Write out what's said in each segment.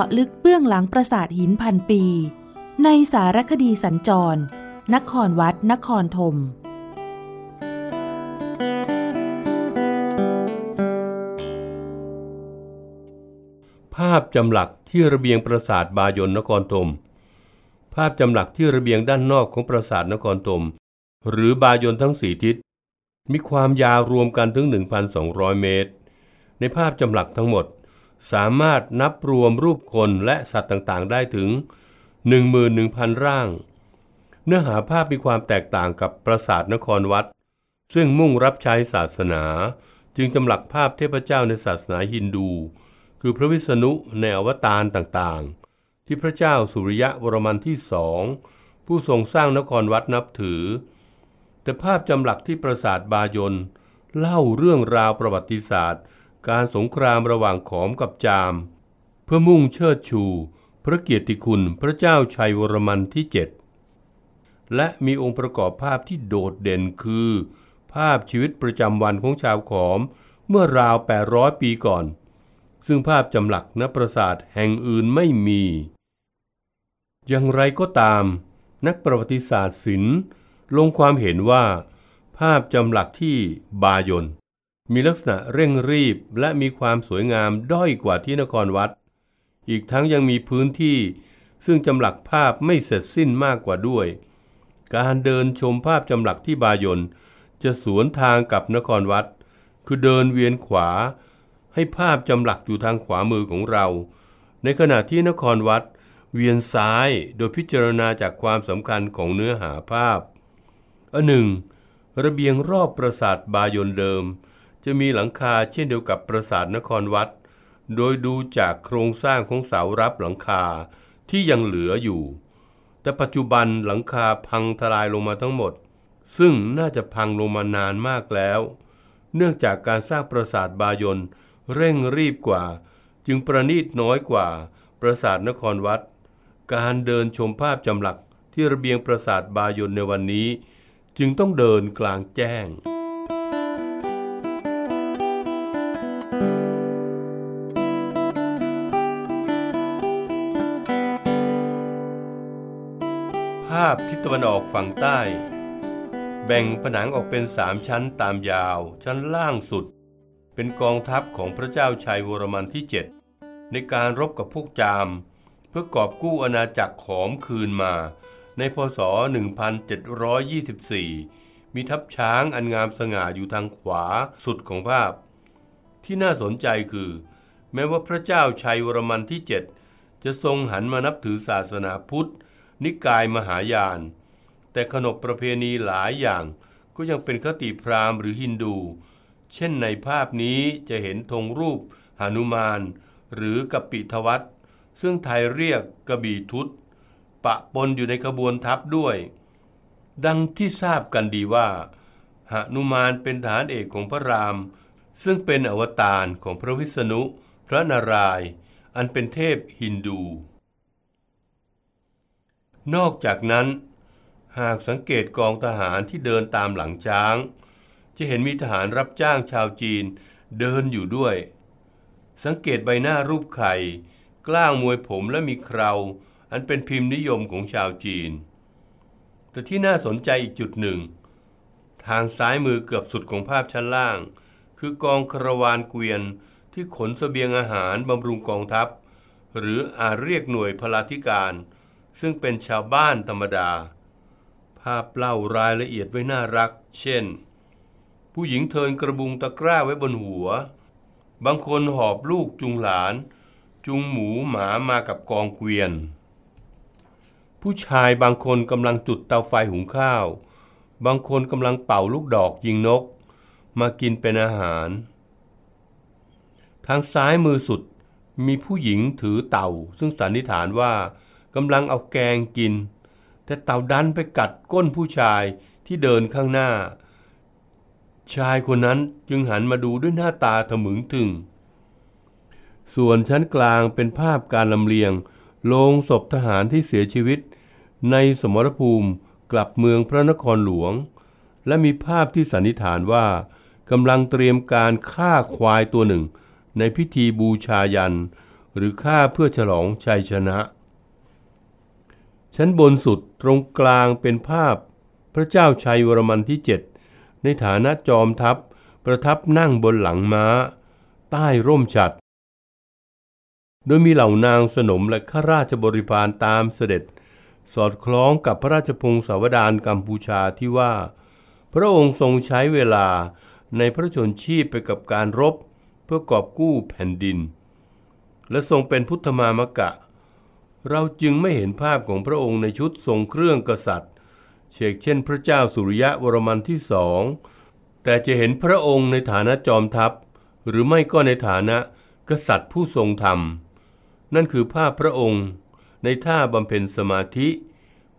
าะลึกเบื้องหลังปราสาทหินพันปี ในสารคดีสัญจร นครวัด นครธมภาพจำหลักที่ระเบียงปราสาทบายนนครธมภาพจำหลักที่ระเบียงด้านนอกของปราสาทนครธมหรือบายนทั้งสี่ทิศ มีความยาวรวมกันถึง 1,200 เมตร ในภาพจำหลักทั้งหมด สามารถนับรวมรูปคนและสัตว์ต่างๆ ได้ถึง 11,000 ร่าง เนื้อหาภาพมีความแตกต่างกับปราสาทนครวัด ซึ่งมุ่งรับใช้ศาสนา จึงจำหลักภาพเทพเจ้าในศาสนาฮินดู คือพระวิษณุในอวตารต่างๆ ที่พระเจ้าสุริยะวรมันที่สองผู้ทรงสร้างนครวัดนับถือ แต่ภาพจำหลักที่ปราสาทบายนเล่าเรื่องราวประวัติศาสตร์ การสงครามระหว่างขอมกับจาม เพื่อมุ่งเชิดชู พระเกียรติคุณพระเจ้าชัยวรมันที่เจ็ดและมีองค์ประกอบภาพที่โดดเด่นคือ ภาพชีวิตประจำวันของชาวขอมเมื่อราว 800 ปีก่อน ซึ่งภาพจำหลักณปราสาทแห่งอื่นไม่มี อย่างไรก็ตาม นักประวัติศาสตร์ศิลป์ลงความเห็นว่า ภาพจำหลักที่บายน มีลักษณะเร่งรีบและมีความสวยงามด้อยกว่าที่นครวัด อีกทั้งยังมีพื้นที่ ซึ่งจำหลักภาพไม่เสร็จสิ้นมากกว่าด้วย การเดินชมภาพจำหลักที่บายนจะสวนทางกับนครวัด คือเดินเวียนขวา ให้ภาพจำหลักอยู่ทางขวามือของเรา ในขณะที่นครวัด เวียนซ้ายโดยพิจารณาจากความสำคัญของเนื้อหาภาพอันหนึ่งระเบียงรอบปราสาทบายนเดิม จะมีหลังคาเช่นเดียวกับปราสาทนครวัด โดยดูจากโครงสร้างของเสารับหลังคาที่ยังเหลืออยู่ แต่ปัจจุบันหลังคาพังทลายลงมาทั้งหมด ซึ่งน่าจะพังลงมานานมากแล้ว เนื่องจากการสร้างปราสาทบายนเร่งรีบกว่า จึงประณีตน้อยกว่าปราสาทนครวัด การเดินชมภาพจำหลักที่ระเบียงปราสาทบายนในวันนี้ จึงต้องเดินกลางแจ้งาพทิศตะวันออกฝั่งใต้ แบ่งผนังออกเป็นสามชั้นตามยาว ชั้นล่างสุด เป็นกองทัพของพระเจ้าชัยวรมันที่ 7 ในการรบกับพวกจาม เพื่อกอบกู้อาณาจักรขอมคืนมา ในพศ 1724 มีทัพช้างอันงามสง่าอยู่ทางขวาสุดของภาพ ที่น่าสนใจคือ แม้ว่าพระเจ้าชัยวรมันที่ 7 จะทรงหันมานับถือศาสนาพุทธ นิกายมหายาน แต่ขนบประเพณีหลายอย่างก็ยังเป็นคติพราหมณ์หรือฮินดู เช่นในภาพนี้จะเห็นธงรูปหนุมาน หรือกัปิทวัตซึ่งไทยเรียกกระบี่ทุตปะปนอยู่ในขบวนทัพด้วย ดังที่ทราบกันดีว่าหนุมานเป็นฐานเอกของพระราม ซึ่งเป็นอวตารของพระวิษณุ พระนารายณ์อันเป็นเทพฮินดู นอกจากนั้น หากสังเกตกองทหารที่เดินตามหลังช้าง จะเห็นมีทหารรับจ้างชาวจีนเดินอยู่ด้วย สังเกตใบหน้ารูปไข่ กล้าวมวยผมและมีเครา อันเป็นพิมพ์นิยมของชาวจีน แต่ที่น่าสนใจอีกจุดหนึ่ง ทางซ้ายมือเกือบสุดของภาพชั้นล่าง คือกองคารวานเกวียนที่ขนสเสบียงอาหารบำรุงกองทัพ หรืออาจเรียกหน่วยพลาธิการ ซึ่งเป็นชาวบ้านธรรมดา ภาพเล่ารายละเอียดไว้น่ารัก เช่น ผู้หญิงเทินกระบุงตะกร้าไว้บนหัว บางคนหอบลูกจุงหลาน จุงหมูหมามากับกองเกวียน ผู้ชายบางคนกำลังจุดเตาไฟหุงข้าว บางคนกำลังเป่าลูกดอกยิงนก มากินเป็นอาหาร ทางซ้ายมือสุดมีผู้หญิงถือเต่า ซึ่งสันนิษฐานว่า กำลังเอาแกงกิน แต่เต่าดันไปกัดก้นผู้ชายที่เดินข้างหน้า ชายคนนั้นจึงหันมาดูด้วยหน้าตาถมึงถึง ส่วนชั้นกลางเป็นภาพการลำเลียงโลงศพทหารที่เสียชีวิต ในสมรภูมิกลับเมืองพระนครหลวง และมีภาพที่สันนิษฐานว่ากำลังเตรียมการฆ่าควายตัวหนึ่ง ในพิธีบูชายัน หรือฆ่าเพื่อฉลองชัยชนะ ชั้นบนสุดตรงกลางเป็นภาพ พระเจ้าชัยวรมันที่เจ็ดในฐานะจอมทัพ ประทับนั่งบนหลังม้า ใต้ร่มฉัด โดยมีเหล่านางสนมและข้าราชบริพารตามเสด็จ สอดคล้องกับพระราชพงศาวดารกัมพูชาที่ว่า พระองค์ทรงใช้เวลาในพระชนชีพไปกับการรบเพื่อกอบกู้แผ่นดิน และทรงเป็นพุทธมามกะ เราจึงไม่เห็นภาพของพระองค์ในชุดทรงเครื่องกษัตริย์ เชกเช่นพระเจ้าสุริยะวรมันที่สอง แต่จะเห็นพระองค์ในฐานะจอมทัพ หรือไม่ก็ในฐานะกษัตริย์ผู้ทรงธรรม นั่นคือภาพพระองค์ ในท่าบำเพ็ญสมาธิ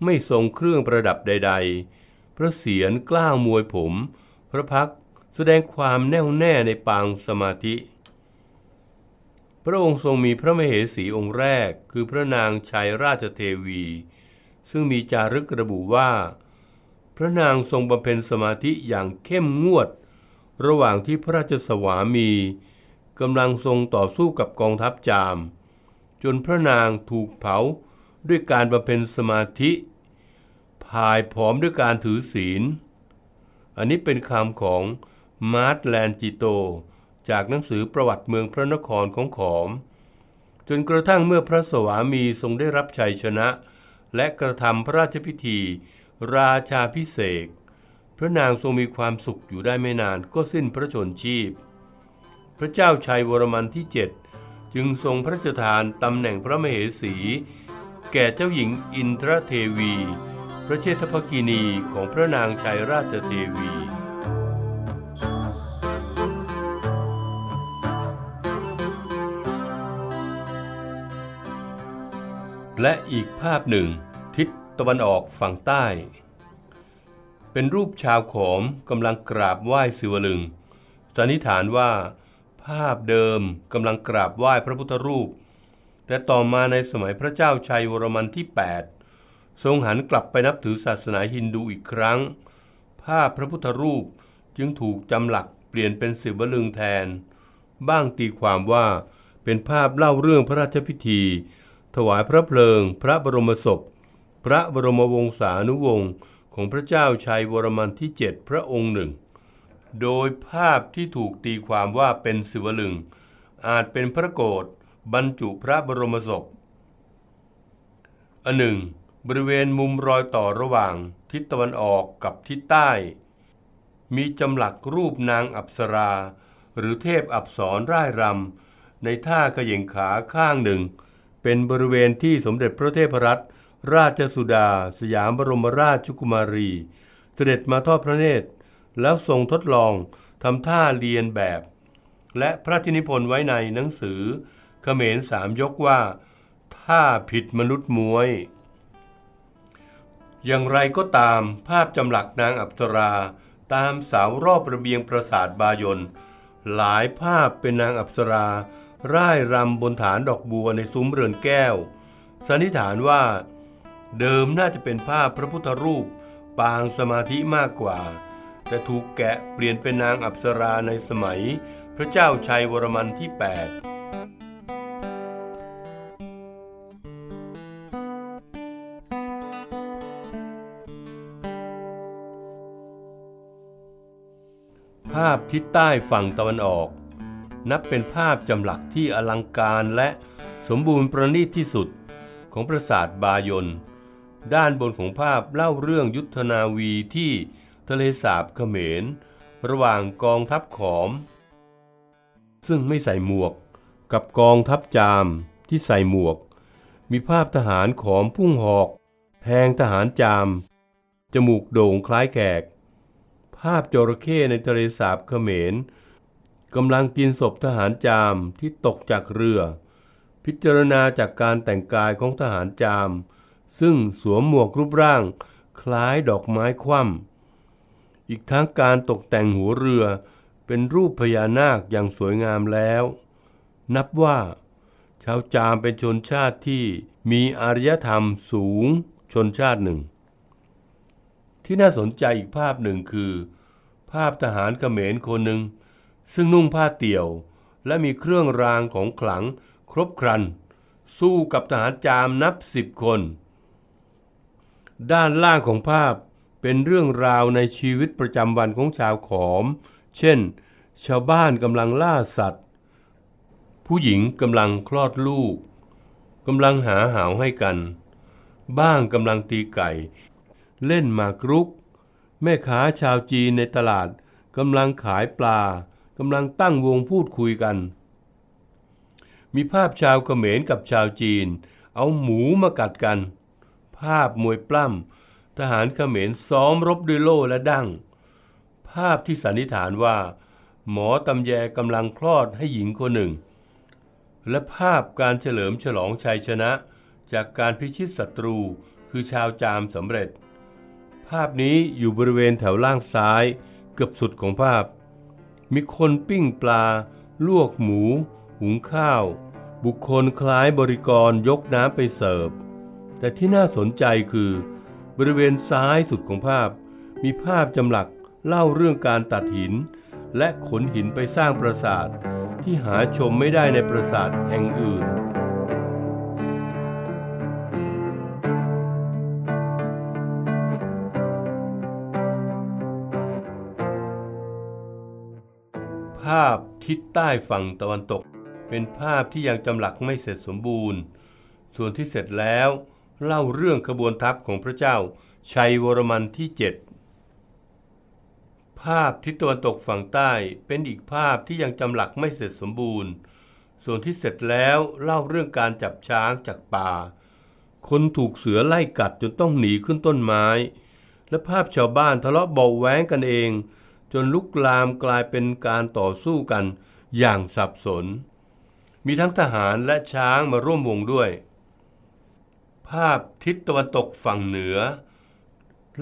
ไม่ทรงเครื่องประดับใด ๆ พระเศียรกล้าวมวยผม พระพักแสดงความแน่วแน่ในปางสมาธิ พระองค์ทรงมีพระมเหสีองค์แรก คือพระนางชัยราชเทวี ซึ่งมีจารึกระบุว่า พระนางทรงบำเพ็ญสมาธิอย่างเข้มงวด ระหว่างที่พระราชสวามีกำลังทรงต่อสู้กับกองทัพจาม จนพระนางถูกเผาด้วยการบำเพ็ญสมาธิพายผอมด้วยการถือศีล อันนี้เป็นคำของมาร์ตแลนจิโต จากหนังสือประวัติเมืองพระนครของขอม จนกระทั่งเมื่อพระสวามีทรงได้รับชัยชนะ และกระทำพระราชพิธี ราชาพิเศษพระนางทรงมีความสุขอยู่ได้ไม่นานก็สิ้นพระชนชีพ พระเจ้าชัยวรมันที่เจ็ดจึงทรงพระราชทานตำแหน่งพระมเหสี แก่เจ้าหญิงอินทรเทวี พระเชษฐภกินีของพระนางชัยราชเทวี และอีกภาพหนึ่ง ทิศตะวันออกฝั่งใต้ เป็นรูปชาวขอมกำลังกราบไหว้ศิวลึง สันนิษฐานว่า ภาพเดิมกำลังกราบไหว้พระพุทธรูป แต่ต่อมาในสมัยพระเจ้าชัยวรมันที่ 8 ทรงหันกลับไปนับถือศาสนาฮินดูอีกครั้ง ภาพพระพุทธรูปจึงถูกจำหลักเปลี่ยนเป็นศิวลึงแทน บ้างตีความว่าเป็นภาพเล่าเรื่องพระราชพิธี ถวายพระเพลิง พระบรมศพ พระบรมวงศานุวงศ์ของพระเจ้าชัยวรมันที่เจ็ดพระองค์หนึ่ง โดยภาพที่ถูกตีความว่าเป็นสิวลึง อาจเป็นพระโกรธบรรจุพระบรมศพอันหนึ่ง บริเวณมุมรอยต่อระหว่างทิศตะวันออกกับทิศใต้ มีจำหลักรูปนางอัปสรา หรือเทพอับสรร่ายรำในท่าขย่งขาข้างหนึ่ง เป็นบริเวณที่สมเด็จพระเทพรัตนราชสุดา สยามบรมราชกุมารี เสด็จมาทอดพระเนตร แล้วทรงทดลองทำท่าเรียนแบบ และพระธินิพนธ์ไว้ในหนังสือเขมรสามยกว่า ท่าผิดมนุษย์มวย อย่างไรก็ตามภาพจำหลักนางอัปสรา ตามสาวรอบระเบียงปราสาทบายนหลายภาพเป็นนางอัปสรา ร่ายรำบนฐานดอกบัวในซุ้มเรือนแก้ว สันนิษฐานว่า เดิมน่าจะเป็นภาพพระพุทธรูปปางสมาธิมากกว่า แต่ถูกแกะเปลี่ยนเป็นนางอัปสราในสมัย พระเจ้าชัยวรมันที่ 8ภาพทิศใต้ฝั่งตะวันออก นับเป็นภาพจำหลักที่อลังการและสมบูรณ์ประณีตที่สุดของปราสาทบายนด้านบนของภาพเล่าเรื่องยุทธนาวีที่ทะเลสาบเขมร ระหว่างกองทัพขอม ซึ่งไม่ใส่หมวกกับกองทัพจามที่ใส่หมวก มีภาพทหารขอมพุ่งหอก แทงทหารจาม จมูกโด่งคล้ายแขก ภาพจระเข้ในทะเลสาบเขมร กำลังกินศพทหารจามที่ตกจากเรือ พิจารณาจากการแต่งกายของทหารจาม ซึ่งสวมหมวกรูปร่าง คล้ายดอกไม้คว่ำอีกทั้งการตกแต่งหัวเรือเป็นรูปพญานาคอย่างสวยงามแล้ว นับว่า ชาวจามเป็นชนชาติที่มีอารยธรรมสูงชนชาติหนึ่ง ที่น่าสนใจอีกภาพหนึ่งคือ ภาพทหารเขมรคนหนึ่ง ซึ่งนุ่งผ้าเตี่ยว และมีเครื่องรางของขลังครบครัน สู้กับทหารจามนับสิบคน ด้านล่างของภาพเป็นเรื่องราวในชีวิตประจำวันของชาวขอม เช่น ชาวบ้านกำลังล่าสัตว์ ผู้หญิงกำลังคลอดลูกกำลังหาหาวให้กัน บ้างกำลังตีไก่ เล่นหมากรุก แม่ค้าชาวจีนในตลาดกำลังขายปลา กำลังตั้งวงพูดคุยกัน มีภาพชาวเขมรกับชาวจีน เอาหมูมากัดกัน ภาพมวยปล้ำทหารเขมรซ้อมรบด้วยโล่และดั้ง ภาพที่สันนิษฐานว่า หมอตำแยกำลังคลอดให้หญิงคนหนึ่ง และภาพการเฉลิมฉลองชัยชนะ จากการพิชิตศัตรูคือชาวจามสำเร็จ ภาพนี้อยู่บริเวณแถวล่างซ้ายเกือบสุดของภาพ มีคนปิ้งปลา ลวกหมู หุงข้าว บุคคลคล้ายบริกรยกน้ำไปเสิร์ฟ แต่ที่น่าสนใจคือ บริเวณซ้ายสุดของภาพ มีภาพจำหลักเล่าเรื่องการตัดหิน และขนหินไปสร้างปราสาท ที่หาชมไม่ได้ในปราสาทแห่งอื่น ทิศใต้ฝั่งตะวันตก เป็นภาพที่ยังจำหลักไม่เสร็จสมบูรณ์ ส่วนที่เสร็จแล้ว เล่าเรื่องขบวนทัพของพระเจ้า ชัยวรมันที่เจ็ดภาพทิศตะวันตกฝั่งใต้เป็นอีกภาพที่ยังจำหลักไม่เสร็จสมบูรณ์ ส่วนที่เสร็จแล้วเล่าเรื่องการจับช้างจากป่า คนถูกเสือไล่กัดจนต้องหนีขึ้นต้นไม้ และภาพชาวบ้านทะเลาะเบาแว้งกันเอง จนลุกลามกลายเป็นการต่อสู้กันอย่างสับสน มีทั้งทหารและช้างมาร่วมวงด้วย ภาพทิศตะวันตกฝั่งเหนือ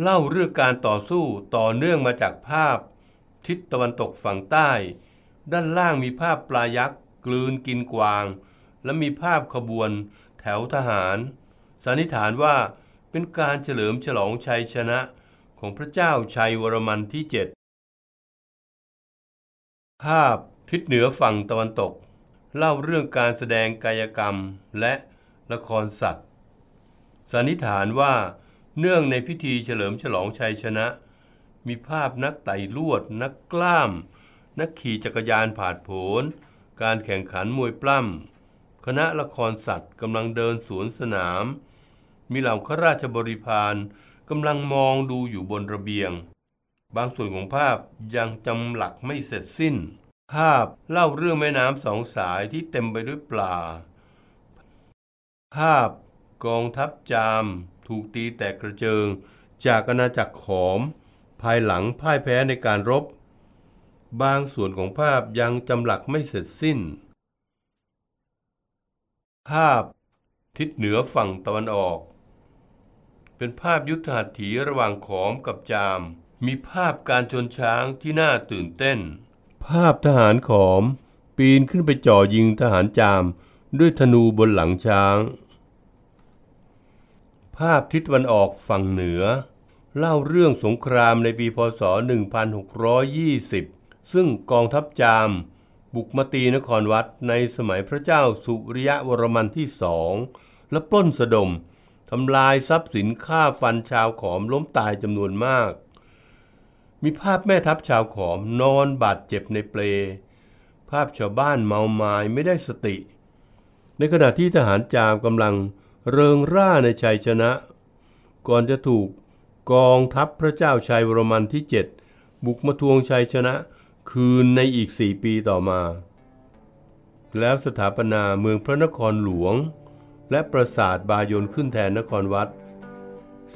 เล่าเรื่องการต่อสู้ต่อเนื่องมาจากภาพ ทิศตะวันตกฝั่งใต้ ด้านล่างมีภาพปลายักษ์กลืนกินกวาง และมีภาพขบวน แถวทหาร สันนิษฐานว่าเป็นการเฉลิมฉลองชัยชนะของพระเจ้าชัยวรมันที่เจ็ด ภาพทิศเหนือฝั่งตะวันตก เล่าเรื่องการแสดงกายกรรมและละครสัตว์สันนิษฐานว่าเนื่องในพิธีเฉลิมฉลองชัยชนะ มีภาพนักไต่ลวด นักกล้าม นักขี่จักรยานผ่านผลการแข่งขันมวยปล้ำคณะละครสัตว์กำลังเดินสวนสนาม มีเหล่าข้าราชบริพารกำลังมองดูอยู่บนระเบียง บางส่วนของภาพยังจำหลักไม่เสร็จสิ้น ภาพเล่าเรื่องแม่น้ำสองสายที่เต็มไปด้วยปลา ภาพกองทัพจามถูกตีแตกกระเจิง จากอาณาจักรขอม ภายหลังพ่ายแพ้ในการรบ บางส่วนของภาพยังจำหลักไม่เสร็จสิ้น ภาพทิศเหนือฝั่งตะวันออก เป็นภาพยุทธหัตถีระหว่างขอมกับจาม มีภาพการชนช้างที่น่าตื่นเต้น ภาพทหารขอม ปีนขึ้นไปจ่อยิงทหารจาม ด้วยธนูบนหลังช้าง ภาพทิศตะวันออกฝั่งเหนือ เล่าเรื่องสงครามในปีพศ 1620 ซึ่งกองทัพจาม บุกมาตีนครวัดในสมัยพระเจ้าสุริยะวรมันที่สอง และปล้นสะดมทำลายทรัพย์สินฆ่าฟันชาวขอมล้มตายจำนวนมาก มีภาพแม่ทัพชาวขอมนอนบาดเจ็บในเปล ภาพชาวบ้านเมาไม้ไม่ได้สติ ในขณะที่ทหารจามกำลังเริงร่าในชัยชนะ ก่อนจะถูกกองทัพพระเจ้าชัยวรมันที่เจ็ดบุกมาทวงชัยชนะคืนในอีกสี่ปีต่อมา แล้วสถาปนาเมืองพระนครหลวง และปราสาทบายนขึ้นแทนนครวัด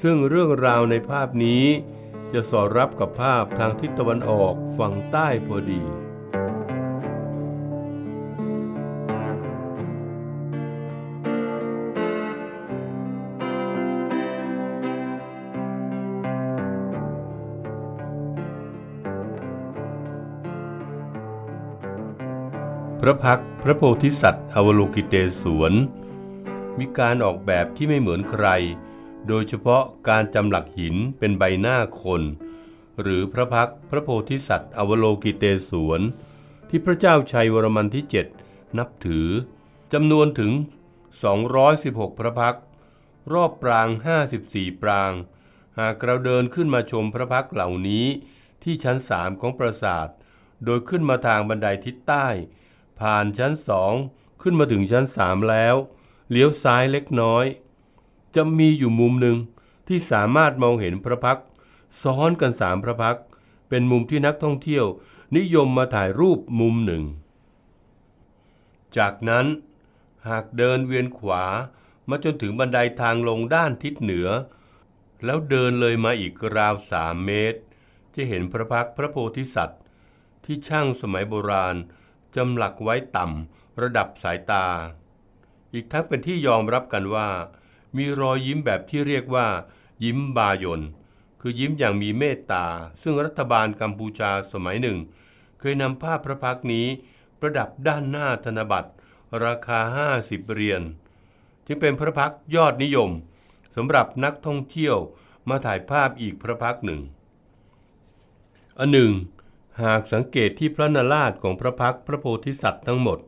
ซึ่งเรื่องราวในภาพนี้ จะสอดรับกับภาพทางทิศตะวันออกฝั่งใต้พอดี พระพักพระโพธิสัตว์อวโลกิเตศวน มีการออกแบบที่ไม่เหมือนใคร โดยเฉพาะการจำหลักหินเป็นใบหน้าคน หรือพระพักพระโพธิสัตว์อวโลกิเตศวรที่พระเจ้าชัยวรมันที่ 7 นับถือจำนวนถึง 216 พระพักรอบปราง 54 ปราง หากเราเดินขึ้นมาชมพระพักเหล่านี้ที่ชั้นสามของปราสาท โดยขึ้นมาทางบันไดทิศใต้ ผ่านชั้นสองขึ้นมาถึงชั้นสามแล้ว เลี้ยวซ้ายเล็กน้อย จะมีอยู่มุมหนึ่งที่สามารถมองเห็นพระพักซ้อนกันสามพระพักเป็นมุมที่นักท่องเที่ยว นิยมมาถ่ายรูปมุมหนึ่ง จากนั้นหากเดินเวียนขวามาจนถึงบันไดทางลงด้านทิศเหนือ แล้วเดินเลยมาอีกราวสามเมตร จะเห็นพระพักพระโพธิสัตว์ ที่ช่างสมัยโบราณจำหลักไว้ต่ำระดับสายตา อีกทั้งเป็นที่ยอมรับกันว่า มีรอยยิ้มแบบที่เรียกว่า ยิ้มบายนคือยิ้มอย่างมีเมตตา ซึ่งรัฐบาลกัมพูชาสมัยหนึ่ง เคยนำภาพพระพักนี้ ประดับด้านหน้าธนบัตร ราคา 50เหรียญจึงเป็นพระพักยอดนิยมสำหรับนักท่องเที่ยวมาถ่ายภาพอีกพระพักหนึ่ง อันหนึ่ง หากสังเกตที่พระนราชของพระพักพระโพธิสัตว์ทั้งหมด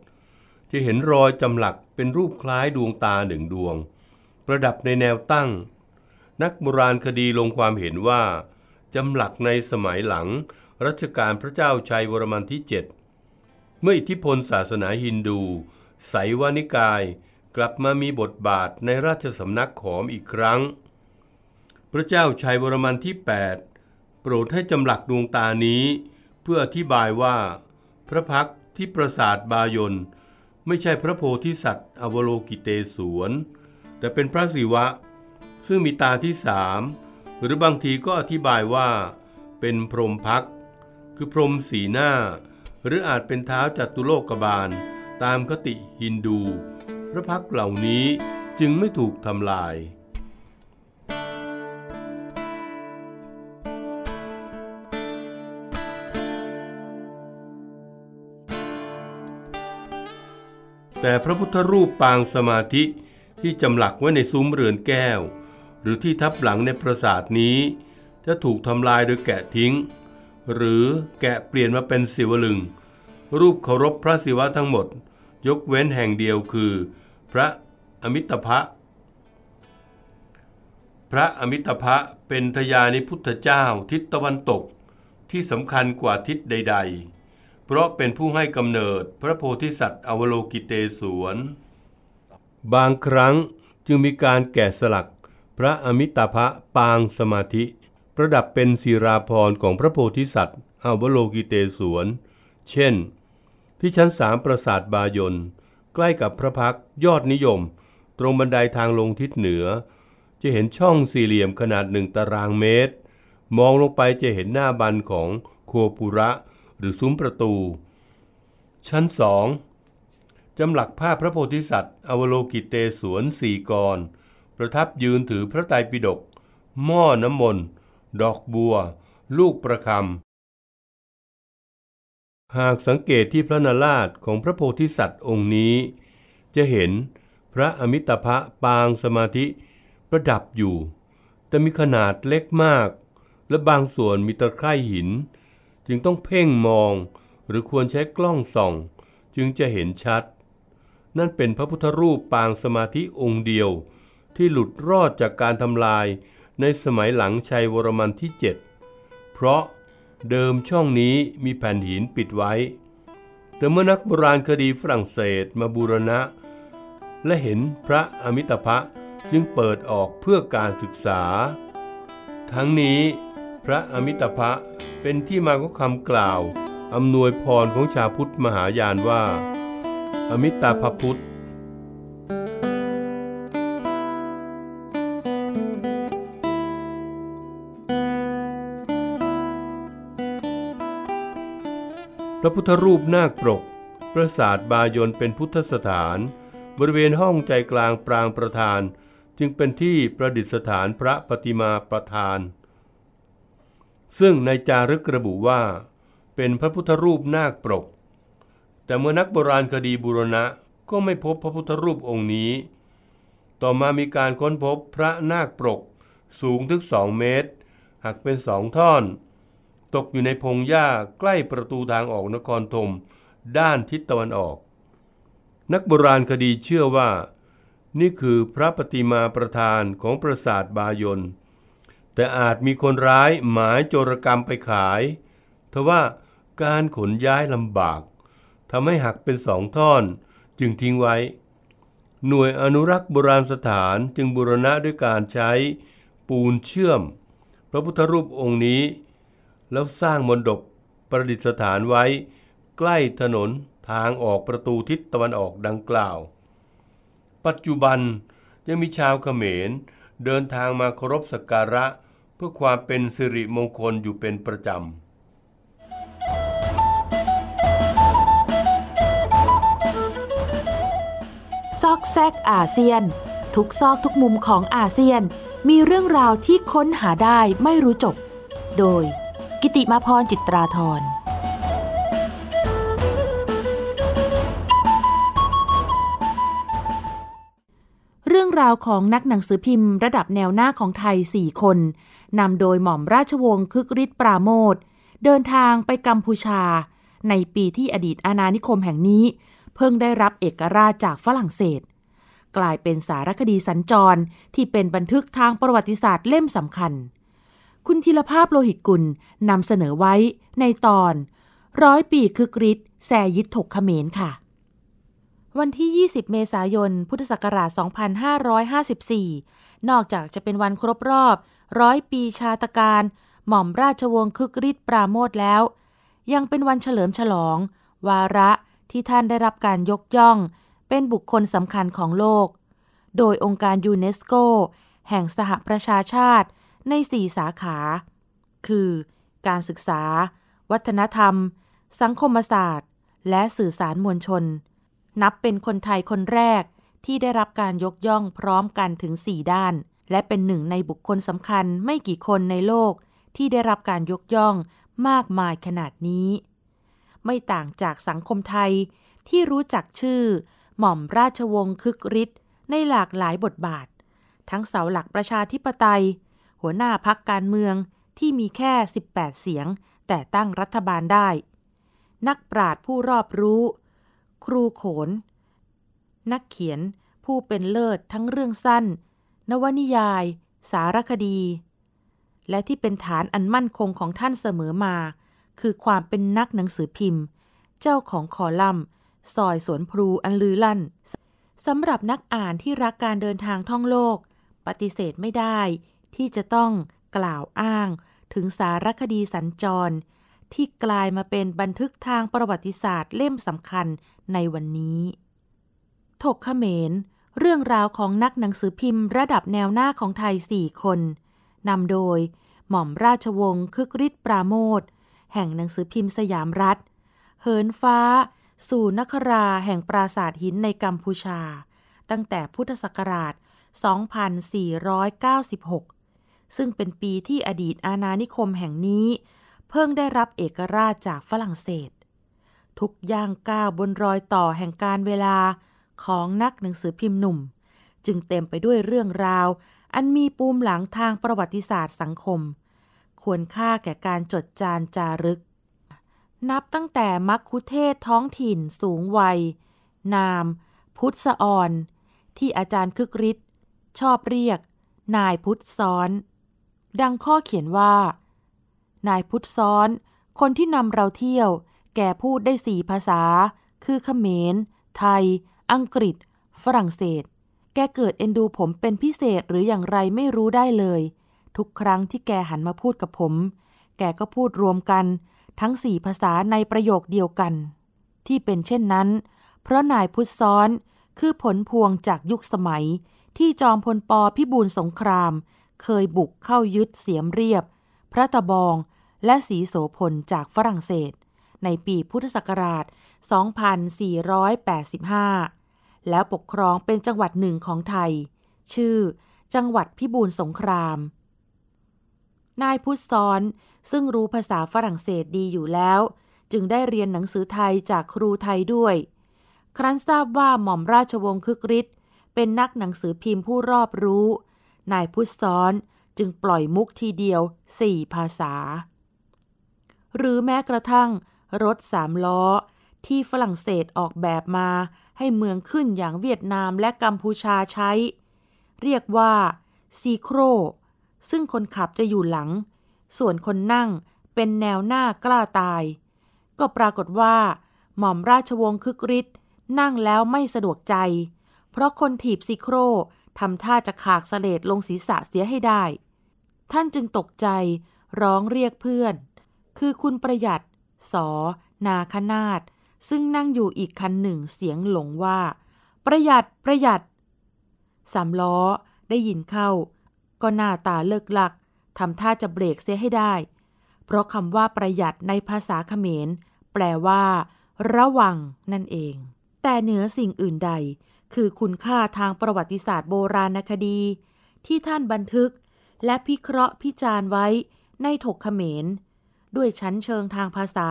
จะเห็นรอยจำหลักเป็นรูปคล้ายดวงตาหนึ่งดวง ประดับในแนวตั้ง นักโบราณคดีลงความเห็นว่าจำหลักในสมัยหลังรัชกาลพระเจ้าชัยวรมันที่ 7 เมื่ออิทธิพลศาสนาฮินดูไสยวานิกายกลับมามีบทบาทในราชสำนักขอมอีกครั้ง พระเจ้าชัยวรมันที่ 8 โปรดให้จำหลักดวงตานี้ เพื่ออธิบายว่า พระพักที่ปราสาทบายนไม่ใช่พระโพธิสัตว์อวโลกิเตศวร แต่เป็นพระศิวะ ซึ่งมีตาที่สามหรือบางทีก็อธิบายว่า เป็นพรหมพัก คือพรหมสีหน้า หรืออาจเป็นเท้าจัตุโลกบาล ตามคติฮินดู พระพักเหล่านี้จึงไม่ถูกทำลายแต่พระพุทธรูปปางสมาธิ ที่จำหลักไว้ในซุ้มเรือนแก้ว หรือที่ทับหลังในปราสาทนี้ จะถูกทำลายโดยแกะทิ้ง หรือแกะเปลี่ยนมาเป็นศิวลึง รูปเคารพพระศิวะทั้งหมด ยกเว้นแห่งเดียวคือ พระอมิตภะพระอมิตภะเป็นทยานิพุทธเจ้าทิศตะวันตกที่สำคัญกว่าทิศใด ๆ เพราะเป็นผู้ให้กำเนิดพระโพธิสัตว์อวโลกิเตศวร บางครั้งจึงมีการแกะสลัก พระอมิตาภะปางสมาธิ ประดับเป็นศิราพรของพระโพธิสัตว์อวโลกิเตศวรเช่น ที่ชั้นสามปราสาทบายนใกล้กับพระพักยอดนิยม ตรงบันไดทางลงทิศเหนือ จะเห็นช่องสี่เหลี่ยมขนาดหนึ่งตารางเมตร มองลงไปจะเห็นหน้าบันของโคปุระหรือซุ้มประตู ชั้นสอง จำหลักภาพพระโพธิสัตว์อวโลกิเตศวรสี่กร ประทับยืนถือพระไตรปิฎกหม้อน้ำมนต์ดอกบัว ลูกประคำหากสังเกตที่พระนาราชของพระโพธิสัตว์องค์นี้ จะเห็นพระอมิตภะปางสมาธิประดับอยู่ แต่มีขนาดเล็กมาก และบางส่วนมีตะไคร่หิน จึงต้องเพ่งมองหรือควรใช้กล้องส่อง จึงจะเห็นชัด นั่นเป็นพระพุทธรูปปางสมาธิองค์เดียว ที่หลุดรอดจากการทำลายในสมัยหลังชัยวรมันที่ 7 เพราะเดิมช่องนี้มีแผ่นหินปิดไว้ แต่เมื่อนักโบราณคดีฝรั่งเศสมาบูรณะ และเห็นพระอมิตภะจึงเปิดออกเพื่อการศึกษา ทั้งนี้พระอมิตภะเป็นที่มาของคำกล่าวอำนวยพรของชาวพุทธมหายานว่า อมิตาภพุทธ พระพุทธรูปนาคปรก ปราสาทบายนเป็นพุทธสถาน บริเวณห้องใจกลางปรางประธาน จึงเป็นที่ประดิษฐานพระปฏิมาประธาน ซึ่งในจารึกระบุว่า เป็นพระพุทธรูปนาคปรก แต่เมื่อนักโบราณคดีบูรณะก็ไม่พบพระพุทธรูปองค์นี้ ต่อมามีการค้นพบพระนาคปรก สูงถึงสองเมตร หักเป็นสองท่อน ตกอยู่ในพงหญ้าใกล้ประตูทางออกนครธมด้านทิศตะวันออก นักโบราณคดีเชื่อว่า นี่คือพระปฏิมาประธานของปราสาทบายนแต่อาจมีคนร้ายหมายโจรกรรมไปขาย ทว่าการขนย้ายลำบาก ทำให้หักเป็นสองท่อน จึงทิ้งไว้ หน่วยอนุรักษ์โบราณสถานจึงบูรณะด้วยการใช้ปูนเชื่อม พระพุทธรูปองค์นี้ แล้วสร้างมณฑปประดิษฐานไว้ ใกล้ถนนทางออกประตูทิศตะวันออกดังกล่าว ปัจจุบันยังมีชาวเขมรเดินทางมาเคารพสักการะ เพื่อความเป็นสิริมงคลอยู่เป็นประจำ ซอกแซกอาเซียน ทุกซอกทุกมุมของอาเซียน มีเรื่องราวที่ค้นหาได้ไม่รู้จบ โดย กิติมาพรจิตราธรเรื่องราวของนักหนังสือพิมพ์ระดับแนวหน้าของไทย 4 คนนำโดยหม่อมราชวงศ์คึกฤทธิ์ปราโมทเดินทางไปกัมพูชา ในปีที่อดีตอาณานิคมแห่งนี้ เพิ่งได้รับเอกราชจากฝรั่งเศส กลายเป็นสารคดีสัญจรที่เป็นบันทึกทางประวัติศาสตร์เล่มสำคัญ คุณธีรภาพโลหิตกุลนำเสนอไว้ในตอน ร้อยปีคึกฤทธิ์แสยิดถกเขมรค่ะ วันที่ 20 เมษายน พุทธศักราช 2554 นอกจากจะเป็นวันครบรอบร้อยปีชาตการหม่อมราชวงศ์คึกฤทธิ์ปราโมทแล้ว ยังเป็นวันเฉลิมฉลอง วาระ ที่ท่านได้รับการยกย่อง เป็นบุคคลสำคัญของโลก โดยองค์การยูเนสโก แห่งสหประชาชาติใน 4 สาขา คือ การศึกษา วัฒนธรรม สังคมศาสตร์ และสื่อสารมวลชน นับเป็นคนไทยคนแรกที่ได้รับการยกย่องพร้อมกันถึง 4 ด้าน และเป็นหนึ่งในบุคคลสำคัญไม่กี่คนในโลกที่ได้รับการยกย่องมากมายขนาดนี้ ไม่ต่างจากสังคมไทยที่รู้จักชื่อ หม่อมราชวงศ์คึกฤทธิ์ในหลากหลายบทบาท ทั้งเสาหลักประชาธิปไตย หัวหน้าพักการเมืองที่มีแค่ 18 เสียง แต่ตั้งรัฐบาลได้ นักปราชญ์ผู้รอบรู้ ครูโขน นักเขียนผู้เป็นเลิศทั้งเรื่องสั้น นวนิยาย สารคดี และที่เป็นฐานอันมั่นคงของท่านเสมอมา คือความเป็นนักหนังสือพิมพ์ เจ้าของคอลัมน์ซอยสวนพลูอันลือลั่นสำหรับนักอ่านที่รักการเดินทางท่องโลก ปฏิเสธไม่ได้ ที่จะต้องกล่าวอ้าง ถึงสารคดีสัญจร ที่กลายมาเป็นบันทึกทางประวัติศาสตร์เล่มสำคัญในวันนี้ ถกเขมร เรื่องราวของนักหนังสือพิมพ์ระดับแนวหน้าของไทยสี่คนนำโดย หม่อมราชวงศ์คึกฤทธิ์ปราโมท แห่งหนังสือพิมพ์สยามรัฐ เหินฟ้า สู่นคราแห่งปราสาทหินในกัมพูชา ตั้งแต่พุทธศักราช 2496 ซึ่งเป็นปีที่อดีตอาณานิคมแห่งนี้ เพิ่งได้รับเอกราชจากฝรั่งเศส ทุกย่างก้าวบนรอยต่อแห่งการเวลาของนักหนังสือพิมพ์หนุ่ม จึงเต็มไปด้วยเรื่องราว อันมีปูมหลังทางประวัติศาสตร์สังคม ควรค่าแก่การจดจานจารึก นับตั้งแต่มักคุเทศท้องถิ่นสูงวัย นาม พุทธออน ที่อาจารย์คึกฤทธิ์ชอบเรียก นายพุทธซ้อน ดังข้อเขียนว่า นายพุทธซ้อน คนที่นำเราเที่ยว แก่พูดได้สี่ภาษา คือเขมร ไทย อังกฤษ ฝรั่งเศส แกเกิดเอ็นดูผมเป็นพิเศษหรืออย่างไรไม่รู้ได้เลย ทุกครั้งที่แกหันมาพูดกับผม แกก็พูดรวมกันทั้งสี่ภาษาในประโยคเดียวกัน ที่เป็นเช่นนั้น เพราะนายพุทธซ้อนคือผลพวงจากยุคสมัย ที่จอมพลปพิบูลสงคราม เคยบุกเข้ายึดเสียมเรียบ พระตะบองและสีโสพลจากฝรั่งเศส ในปีพุทธศักราช 2485 แล้วปกครองเป็นจังหวัดหนึ่งของไทย ชื่อ จังหวัดพิบูลสงคราม นายพุทธซ้อนซึ่งรู้ภาษาฝรั่งเศสดีอยู่แล้ว จึงได้เรียนหนังสือไทยจากครูไทยด้วย ครั้นทราบว่าหม่อมราชวงศ์คึกฤทธิ์เป็นนักหนังสือพิมพ์ผู้รอบรู้ นายพุทธซ้อนจึงปล่อยมุกทีเดียวสี่ภาษา หรือแม้กระทั่ง รถสามล้อ ที่ฝรั่งเศสออกแบบมา ให้เมืองขึ้นอย่างเวียดนามและกัมพูชาใช้ เรียกว่าซีโคร ซึ่งคนขับจะอยู่หลัง ส่วนคนนั่งเป็นแนวหน้ากล้าตาย ก็ปรากฏว่า หม่อมราชวงศ์คึกฤทธิ์นั่งแล้วไม่สะดวกใจ เพราะคนถีบซีโครทำท่าจะขากสลดลงศีรษะเสียให้ได้ ท่านจึงตกใจร้องเรียกเพื่อน คือคุณประหยัด สอ นาคนาดซึ่งนั่งอยู่อีกคันหนึ่งเสียงหลงว่า ประหยัดประหยัดสามล้อได้ยินเข้า ก็หน้าตาเลิกลักทำท่าจะเบรกเสียให้ได้ เพราะคำว่าประหยัดในภาษาเขมร แปลว่า ระวังนั่นเอง แต่เหนือสิ่งอื่นใด คือคุณค่าทางประวัติศาสตร์โบราณคดี ที่ท่านบันทึก และพิเคราะห์พิจารณ์ไว้ในถกเขมร ด้วยชั้นเชิงทางภาษา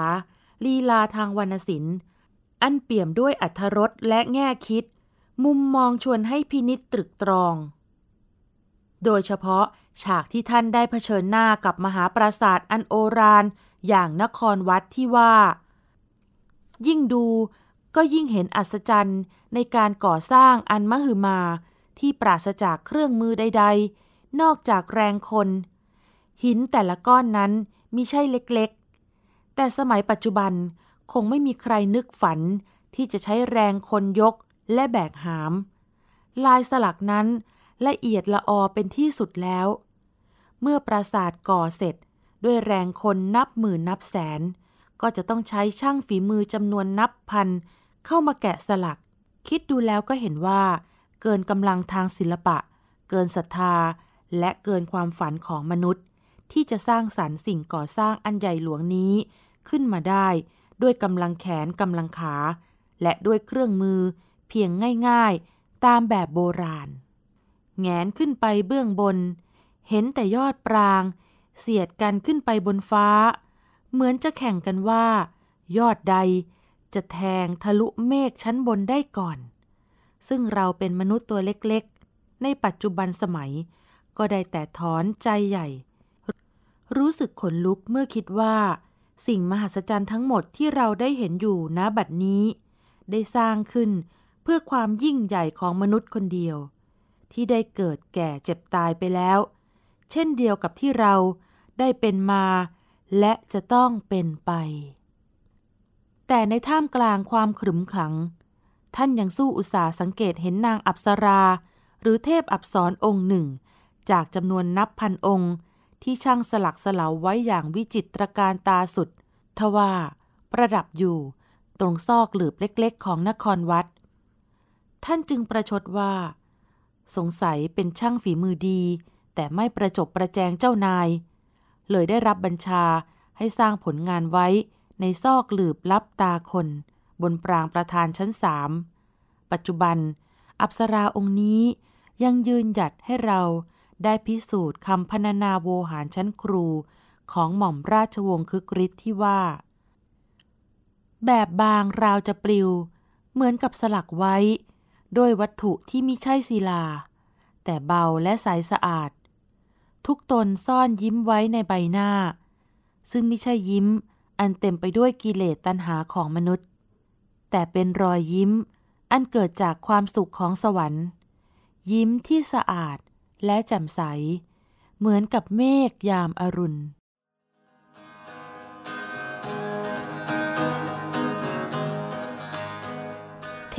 ลีลาทางวรรณศิลป์ อันเปี่ยมด้วยอัธรสและแง่คิด มุมมองชวนให้พินิจตรึกตรอง โดยเฉพาะฉากที่ท่านได้เผชิญหน้ากับมหาปราสาทอันโอรานอย่างนครวัดที่ว่า ยิ่งดูก็ยิ่งเห็นอัศจรรย์ในการก่อสร้างอันมหึมาที่ปราศจากเครื่องมือใด ๆ นอกจากแรงคน หินแต่ละก้อนนั้นมิใช่เล็กๆ แต่สมัยปัจจุบันคงไม่มีใครนึกฝันที่จะใช้แรงคนยกและแบกหาม ลายสลักนั้น ละเอียดละออเป็นที่สุดแล้ว เมื่อปราสาทก่อเสร็จ ด้วยแรงคนนับหมื่นนับแสน ก็จะต้องใช้ช่างฝีมือจำนวนนับพัน เข้ามาแกะสลัก คิดดูแล้วก็เห็นว่า เกินกำลังทางศิลปะ เกินศรัทธา และเกินความฝันของมนุษย์ ที่จะสร้างสรรค์สิ่งก่อสร้างอันใหญ่หลวงนี้ขึ้นมาได้ ด้วยกำลังแขนกำลังขา และด้วยเครื่องมือ เพียงง่าย ๆ ตามแบบโบราณ แงนขึ้นไปเบื้องบน เห็นแต่ยอดปราง เสียดกันขึ้นไปบนฟ้า เหมือนจะแข่งกันว่า ยอดใดจะแทงทะลุเมฆชั้นบนได้ก่อน ซึ่งเราเป็นมนุษย์ตัวเล็กๆ ในปัจจุบันสมัย ก็ได้แต่ถอนใจใหญ่ รู้สึกขนลุกเมื่อคิดว่า สิ่งมหัศจรรย์ทั้งหมดที่เราได้เห็นอยู่ณบัดนี้ ได้สร้างขึ้นเพื่อความยิ่งใหญ่ของมนุษย์คนเดียว ที่ได้เกิดแก่เจ็บตายไปแล้ว เช่นเดียวกับที่เราได้เป็นมา และจะต้องเป็นไป แต่ในท่ามกลางความขรึมขลัง ท่านยังสู้อุตสาห์สังเกตเห็นนางอัปสรา หรือเทพอับสรองค์หนึ่ง จากจำนวนนับพันองค์ ที่ช่างสลักสลาไว้อย่างวิจิตรการตาสุด ทว่าประดับอยู่ ตรงซอกหลืบเล็กๆ ของนครวัด ท่านจึงประชดว่า สงสัยเป็นช่างฝีมือดี แต่ไม่ประจบประแจงเจ้านาย เลยได้รับบัญชาให้สร้างผลงานไว้ในซอกหลืบลับตาคน บนปรางประธานชั้นสามปัจจุบัน อัปสราองค์นี้ยังยืนหยัดให้เราได้พิสูจน์คำพรรณนาโวหารชั้นครูของหม่อมราชวงศ์คึกฤทธิ์ที่ว่า แบบบางราวจะปลิว เหมือนกับสลักไว้ โดยวัตถุที่มิใช่ศิลา แต่เบาและใสสะอาด ทุกตนซ่อนยิ้มไว้ในใบหน้า ซึ่งไม่ใช่ยิ้มอันเต็มไปด้วยกิเลสตัณหาของมนุษย์ แต่เป็นรอยยิ้มอันเกิดจากความสุขของสวรรค์ ยิ้มที่สะอาดและแจ่มใส เหมือนกับเมฆยามอรุณ